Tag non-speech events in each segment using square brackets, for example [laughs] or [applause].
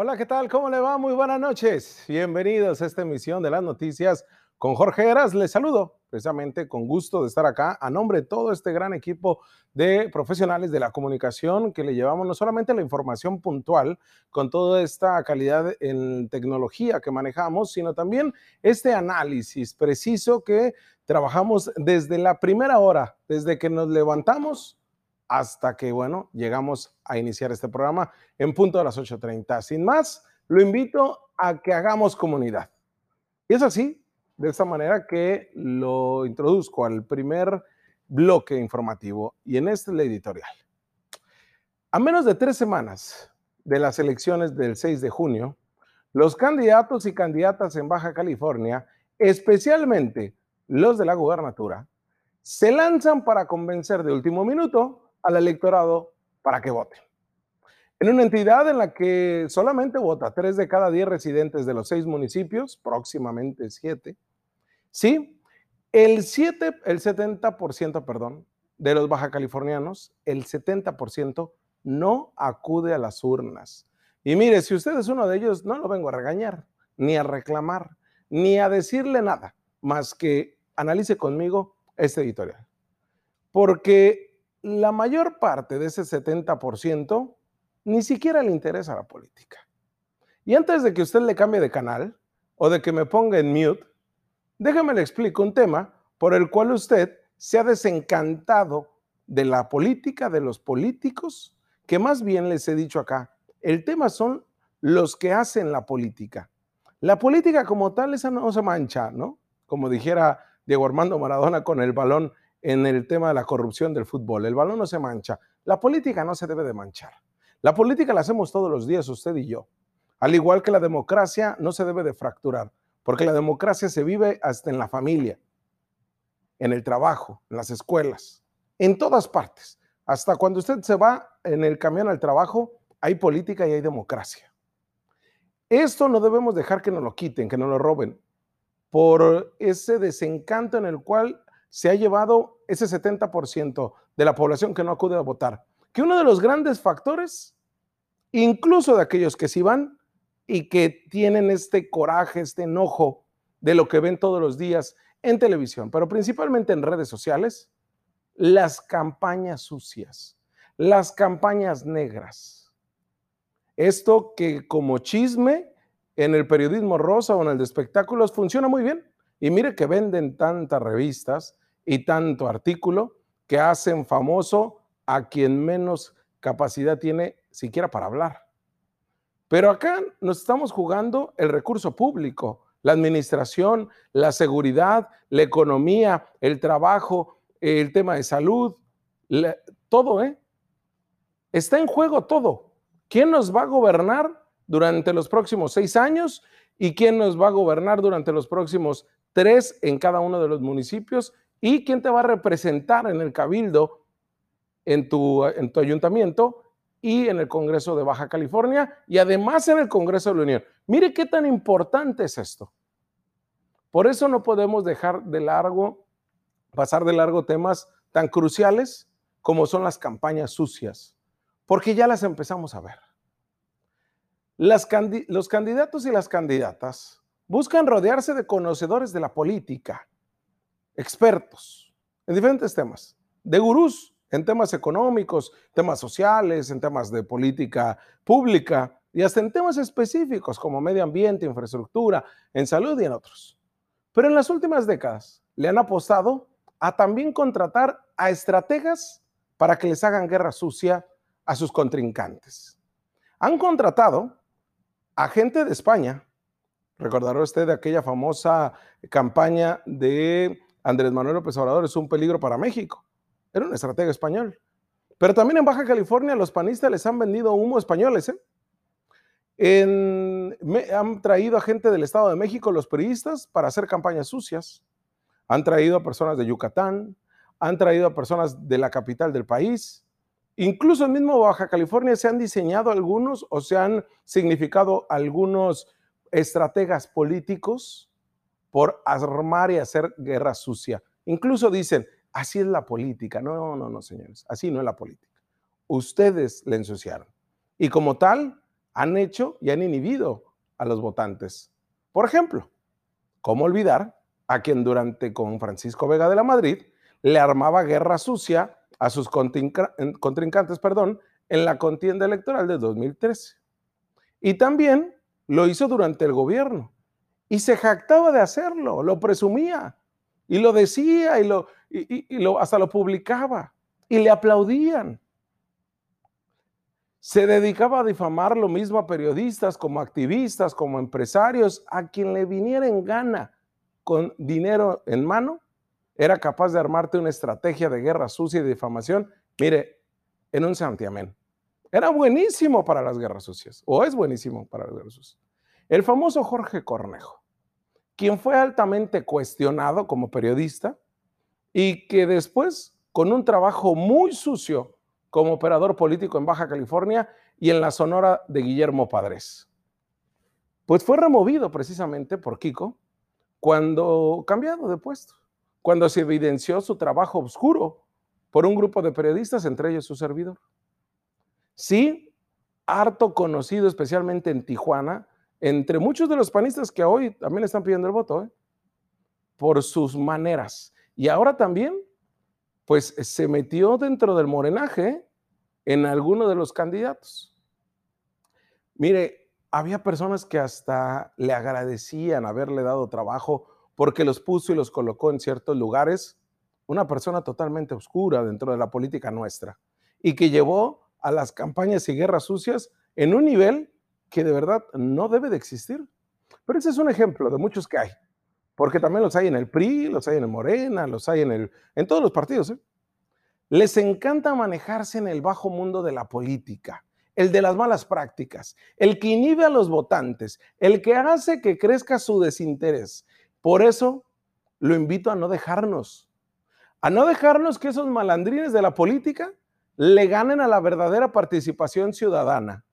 Hola, ¿qué tal? ¿Cómo le va? Muy buenas noches. Bienvenidos a esta emisión de las noticias con Jorge Heras. Les saludo precisamente con gusto de estar acá a nombre de todo este gran equipo de profesionales de la comunicación que le llevamos no solamente la información puntual con toda esta calidad en tecnología que manejamos, sino también este análisis preciso que trabajamos desde la primera hora, desde que nos levantamos hasta que, bueno, llegamos a iniciar este programa en punto a las 8.30. Sin más, lo invito a que hagamos comunidad. Y es así, de esta manera que lo introduzco al primer bloque informativo y en este es la editorial. A menos de tres semanas de las elecciones del 6 de junio, los candidatos y candidatas en Baja California, especialmente los de la gubernatura, se lanzan para convencer de último minuto al electorado para que voten. En una entidad en la que solamente vota tres de cada diez residentes de los seis municipios, próximamente siete, sí, el, 7, el 70%, perdón, de los baja californianos, el 70% no acude a las urnas. Y mire, si usted es uno de ellos, no lo vengo a regañar, ni a reclamar, ni a decirle nada, más que analice conmigo este editorial. Porque la mayor parte de ese 70% ni siquiera le interesa la política. Y antes de que usted le cambie de canal o de que me ponga en mute, déjame le explico un tema por el cual usted se ha desencantado de la política, de los políticos, que más bien les he dicho acá, el tema son los que hacen la política. La política como tal, esa no se mancha, ¿no? Como dijera Diego Armando Maradona con el balón en el tema de la corrupción del fútbol. El balón no se mancha. La política no se debe de manchar. La política la hacemos todos los días, usted y yo. Al igual que la democracia no se debe de fracturar, porque la democracia se vive hasta en la familia, en el trabajo, en las escuelas, en todas partes. Hasta cuando usted se va en el camión al trabajo, hay política y hay democracia. Esto no debemos dejar que nos lo quiten, que nos lo roben, por ese desencanto en el cual se ha llevado ese 70% de la población que no acude a votar. Que uno de los grandes factores, incluso de aquellos que sí van y que tienen este coraje, este enojo de lo que ven todos los días en televisión, pero principalmente en redes sociales, las campañas sucias, las campañas negras. Esto que como chisme en el periodismo rosa o en el de espectáculos funciona muy bien. Y mire que venden tantas revistas y tanto artículo que hacen famoso a quien menos capacidad tiene siquiera para hablar. Pero acá nos estamos jugando el recurso público, la administración, la seguridad, la economía, el trabajo, el tema de salud, todo, ¿eh? Está en juego todo. ¿Quién nos va a gobernar durante los próximos seis años y quién nos va a gobernar durante los próximos tres en cada uno de los municipios y quién te va a representar en el cabildo, en tu, en tu ayuntamiento y en el Congreso de Baja California y además en el Congreso de la Unión. Mire qué tan importante es esto. Por eso no podemos dejar de largo, pasar de largo temas tan cruciales como son las campañas sucias, porque ya las empezamos a ver. Los candidatos y las candidatas buscan rodearse de conocedores de la política, expertos en diferentes temas, de gurús en temas económicos, temas sociales, en temas de política pública y hasta en temas específicos como medio ambiente, infraestructura, en salud y en otros. Pero en las últimas décadas le han apostado a también contratar a estrategas para que les hagan guerra sucia a sus contrincantes. Han contratado a gente de España, recordará usted de aquella famosa campaña de Andrés Manuel López Obrador es un peligro para México. Era un estratega español. Pero también en Baja California los panistas les han vendido humo españoles. ¿eh? han traído a gente del Estado de México, los periodistas, para hacer campañas sucias. Han traído a personas de Yucatán, han traído a personas de la capital del país. Incluso en mismo Baja California se han diseñado algunos o se han significado algunos estrategas políticos por armar y hacer guerra sucia. Incluso dicen, así es la política. No, no, no, señores, así no es la política. Ustedes le ensuciaron. Y como tal, han hecho y han inhibido a los votantes. Por ejemplo, ¿cómo olvidar a quien durante con Francisco Vega de la Madrid le armaba guerra sucia a sus contrincantes perdón, en la contienda electoral de 2013? Y también lo hizo durante el gobierno y se jactaba de hacerlo, lo presumía y lo decía y, lo, hasta lo publicaba y le aplaudían. Se dedicaba a difamar lo mismo a periodistas, como activistas, como empresarios, a quien le viniera en gana con dinero en mano, era capaz de armarte una estrategia de guerra sucia y difamación. Mire, en un santiamén. Era buenísimo para las guerras sucias, o es buenísimo para las guerras sucias. El famoso Jorge Cornejo, quien fue altamente cuestionado como periodista y que después, con un trabajo muy sucio, como operador político en Baja California y en la Sonora de Guillermo Padres. Pues fue removido precisamente por Kiko cuando cambiado de puesto, cuando se evidenció su trabajo oscuro por un grupo de periodistas, entre ellos su servidor. Sí, harto conocido especialmente en Tijuana, entre muchos de los panistas que hoy también están pidiendo el voto, ¿eh? por sus maneras. Y ahora también pues se metió dentro del morenaje en alguno de los candidatos. Mire, había personas que hasta le agradecían haberle dado trabajo porque los puso y los colocó en ciertos lugares. Una persona totalmente oscura dentro de la política nuestra y que llevó a las campañas y guerras sucias en un nivel que de verdad no debe de existir. Pero ese es un ejemplo de muchos que hay porque también los hay en el PRI, los hay en el Morena, los hay en, el, en todos los partidos. ¿eh? Les encanta manejarse en el bajo mundo de la política, el de las malas prácticas, el que inhibe a los votantes, el que hace que crezca su desinterés. Por eso lo invito a no dejarnos, a no dejarnos que esos malandrines de la política le ganen a la verdadera participación ciudadana,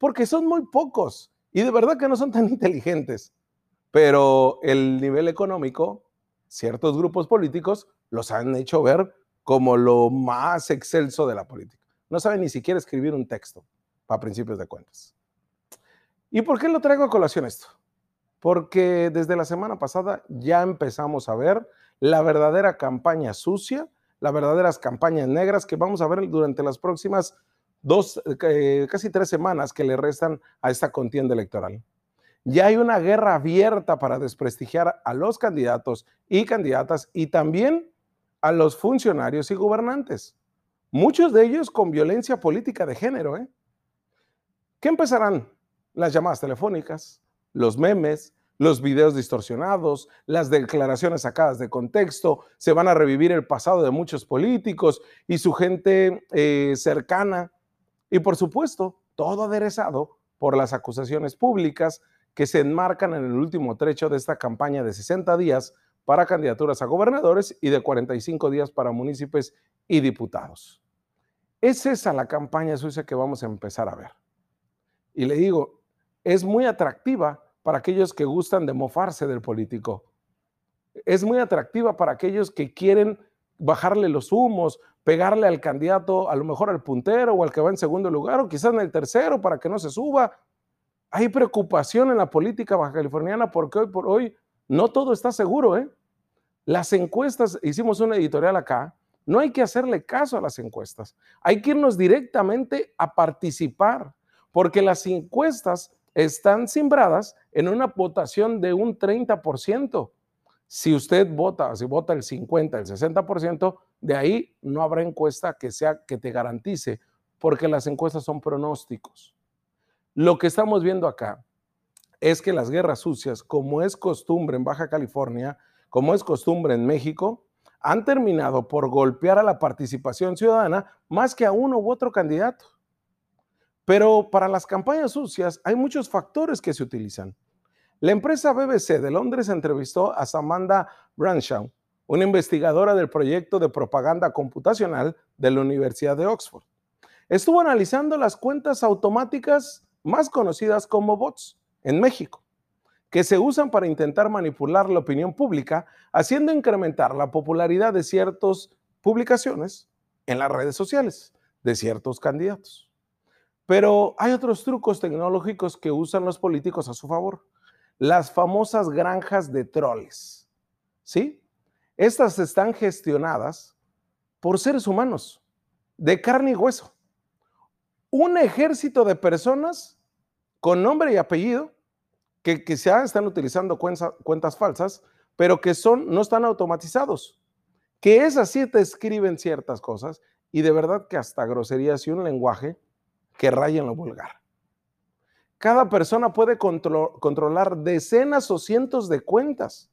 porque son muy pocos y de verdad que no son tan [laughs] inteligentes pero el nivel económico, ciertos grupos políticos los han hecho ver como lo más excelso de la política. No saben ni siquiera escribir un texto para principios de cuentas. ¿Y por qué lo traigo a colación esto? Porque desde la semana pasada ya empezamos a ver la verdadera campaña sucia, las verdaderas campañas negras que vamos a ver durante las próximas dos, eh, casi tres semanas que le restan a esta contienda electoral. Ya hay una guerra abierta para desprestigiar a los candidatos y candidatas y también a los funcionarios y gobernantes. Muchos de ellos con violencia política de género. ¿eh? ¿Qué empezarán? Las llamadas telefónicas, los memes, los videos distorsionados, las declaraciones sacadas de contexto, se van a revivir el pasado de muchos políticos y su gente eh, cercana. Y por supuesto, todo aderezado por las acusaciones públicas que se enmarcan en el último trecho de esta campaña de 60 días para candidaturas a gobernadores y de 45 días para municipios y diputados. Es esa la campaña sucia que vamos a empezar a ver. Y le digo, es muy atractiva para aquellos que gustan de mofarse del político. Es muy atractiva para aquellos que quieren bajarle los humos, pegarle al candidato, a lo mejor al puntero o al que va en segundo lugar, o quizás en el tercero para que no se suba, hay preocupación en la política baja californiana porque hoy por hoy no todo está seguro. ¿eh? Las encuestas, hicimos una editorial acá, no hay que hacerle caso a las encuestas, hay que irnos directamente a participar, porque las encuestas están simbradas en una votación de un 30%. Si usted vota, si vota el 50, el 60%, de ahí no habrá encuesta que sea que te garantice, porque las encuestas son pronósticos. Lo que estamos viendo acá es que las guerras sucias, como es costumbre en Baja California, como es costumbre en México, han terminado por golpear a la participación ciudadana más que a uno u otro candidato. Pero para las campañas sucias hay muchos factores que se utilizan. La empresa BBC de Londres entrevistó a Samantha Branshaw, una investigadora del proyecto de propaganda computacional de la Universidad de Oxford. Estuvo analizando las cuentas automáticas más conocidas como bots en México, que se usan para intentar manipular la opinión pública, haciendo incrementar la popularidad de ciertas publicaciones en las redes sociales de ciertos candidatos. Pero hay otros trucos tecnológicos que usan los políticos a su favor. Las famosas granjas de troles. ¿Sí? Estas están gestionadas por seres humanos, de carne y hueso. Un ejército de personas con nombre y apellido que, se están utilizando cuentas falsas, pero que son, no están automatizados. Que es así, escriben ciertas cosas y de verdad que hasta groserías y un lenguaje que raya en lo vulgar. Cada persona puede controlar decenas o cientos de cuentas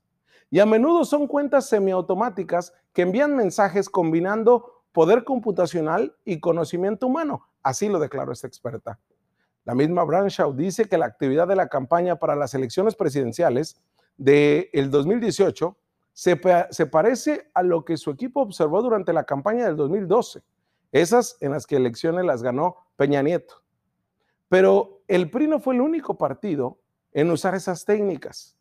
y a menudo son cuentas semiautomáticas que envían mensajes combinando poder computacional y conocimiento humano. Así lo declaró esta experta. La misma Branshaw dice que la actividad de la campaña para las elecciones presidenciales del el 2018 se, se parece a lo que su equipo observó durante la campaña del 2012, esas en las que elecciones las ganó Peña Nieto. Pero el PRI no fue el único partido en usar esas técnicas.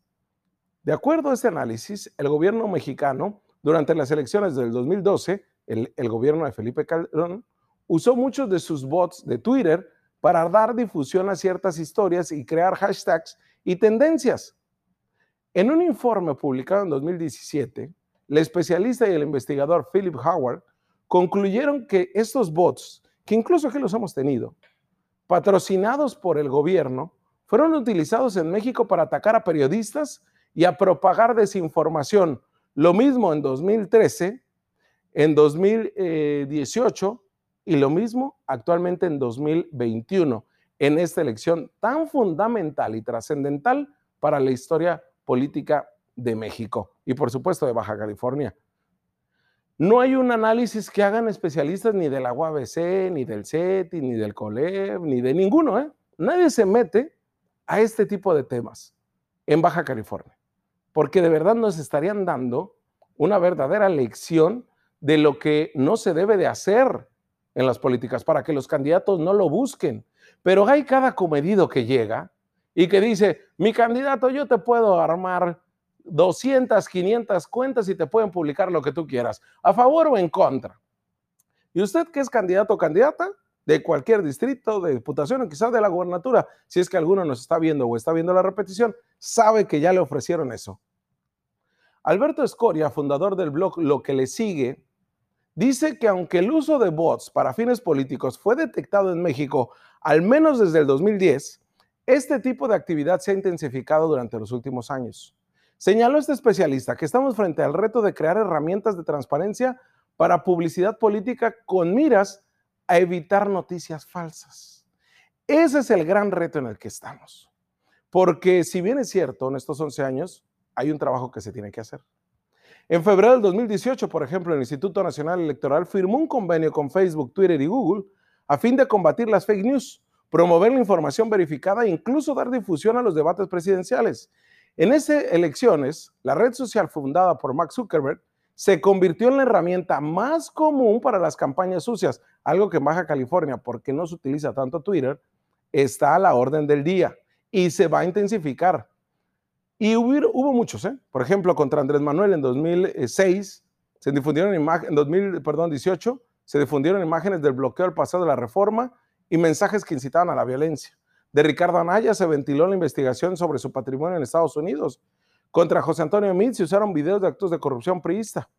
De acuerdo a este análisis, el gobierno mexicano, durante las elecciones del 2012, el, gobierno de Felipe Calderón, usó muchos de sus bots de Twitter para dar difusión a ciertas historias y crear hashtags y tendencias. En un informe publicado en 2017, el especialista y el investigador Philip Howard concluyeron que estos bots, que incluso aquí los hemos tenido, patrocinados por el gobierno, fueron utilizados en México para atacar a periodistas y a propagar desinformación. Lo mismo en 2013, en 2018 y lo mismo actualmente en 2021, en esta elección tan fundamental y trascendental para la historia política de México y por supuesto de Baja California. No hay un análisis que hagan especialistas ni de la UABC, ni del CETI, ni del COLEB, ni de ninguno. ¿eh? Nadie se mete a este tipo de temas en Baja California, porque de verdad nos estarían dando una verdadera lección de lo que no se debe de hacer en las políticas para que los candidatos no lo busquen. Pero hay cada comedido que llega y que dice, mi candidato, yo te puedo armar 200, 500 cuentas y te pueden publicar lo que tú quieras, a favor o en contra. Y usted que es candidato o candidata de cualquier distrito, de diputación o quizás de la gubernatura, si es que alguno nos está viendo o está viendo la repetición, sabe que ya le ofrecieron eso. Alberto Escoria, fundador del blog Lo que le sigue, dice que aunque el uso de bots para fines políticos fue detectado en México al menos desde el 2010, este tipo de actividad se ha intensificado durante los últimos años. Señaló este especialista que estamos frente al reto de crear herramientas de transparencia para publicidad política con miras a evitar noticias falsas. Ese es el gran reto en el que estamos. Porque si bien es cierto, en estos 11 años hay un trabajo que se tiene que hacer. En febrero del 2018, por ejemplo, el Instituto Nacional Electoral firmó un convenio con Facebook, Twitter y Google a fin de combatir las fake news, promover la información verificada e incluso dar difusión a los debates presidenciales. En esas elecciones, la red social fundada por Mark Zuckerberg se convirtió en la herramienta más común para las campañas sucias, algo que Baja California, porque no se utiliza tanto Twitter, está a la orden del día y se va a intensificar. Y hubo, muchos, ¿eh? por ejemplo, contra Andrés Manuel en 2006, se difundieron imágenes, en 2018, se difundieron imágenes del bloqueo del pasado de la reforma y mensajes que incitaban a la violencia de Ricardo Anaya se ventiló la investigación sobre su patrimonio en Estados Unidos. Contra José Antonio Meade se usaron videos de actos de corrupción priista.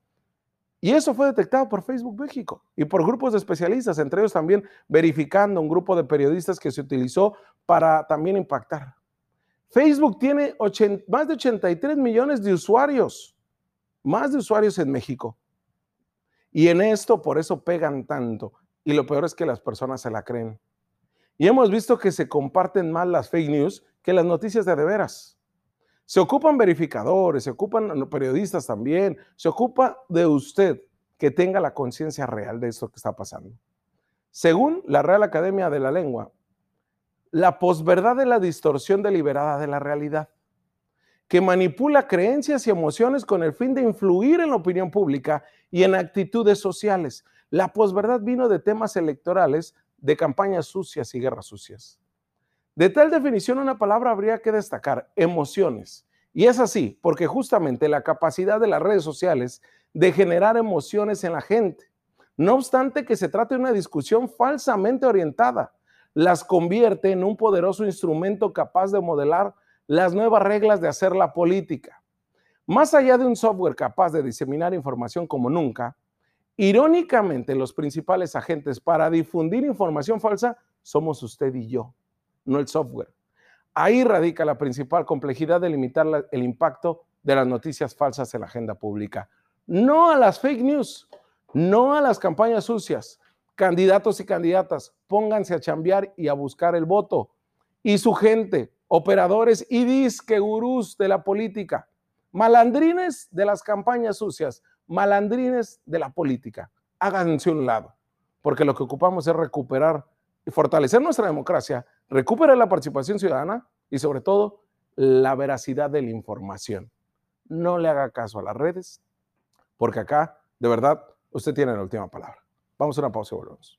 Y eso fue detectado por Facebook México y por grupos de especialistas, entre ellos también verificando un grupo de periodistas que se utilizó para también impactar. Facebook tiene más de 83 millones de usuarios, más de usuarios en México. Y en esto, por eso pegan tanto. Y lo peor es que las personas se la creen. Y hemos visto que se comparten más las fake news que las noticias de de veras. Se ocupan verificadores, se ocupan periodistas también, se ocupa de usted que tenga la conciencia real de esto que está pasando. Según la Real Academia de la Lengua, la posverdad es la distorsión deliberada de la realidad, que manipula creencias y emociones con el fin de influir en la opinión pública y en actitudes sociales. La posverdad vino de temas electorales de campañas sucias y guerras sucias. De tal definición, una palabra habría que destacar, emociones. Y es así, porque justamente la capacidad de las redes sociales de generar emociones en la gente. No obstante que se trate de una discusión falsamente orientada, las convierte en un poderoso instrumento capaz de modelar las nuevas reglas de hacer la política. Más allá de un software capaz de diseminar información como nunca, irónicamente los principales agentes para difundir información falsa somos usted y yo, no el software. Ahí radica la principal complejidad de limitar el impacto de las noticias falsas en la agenda pública. No a las fake news, no a las campañas sucias. Candidatos y candidatas, pónganse a chambear y a buscar el voto. Y su gente, operadores y disque gurús de la política, malandrines de las campañas sucias, malandrines de la política. Háganse un lado, porque lo que ocupamos es recuperar y fortalecer nuestra democracia, recuperar la participación ciudadana y sobre todo la veracidad de la información. No le haga caso a las redes, porque acá, de verdad, usted tiene la última palabra. Vamos a una pausa y volvemos.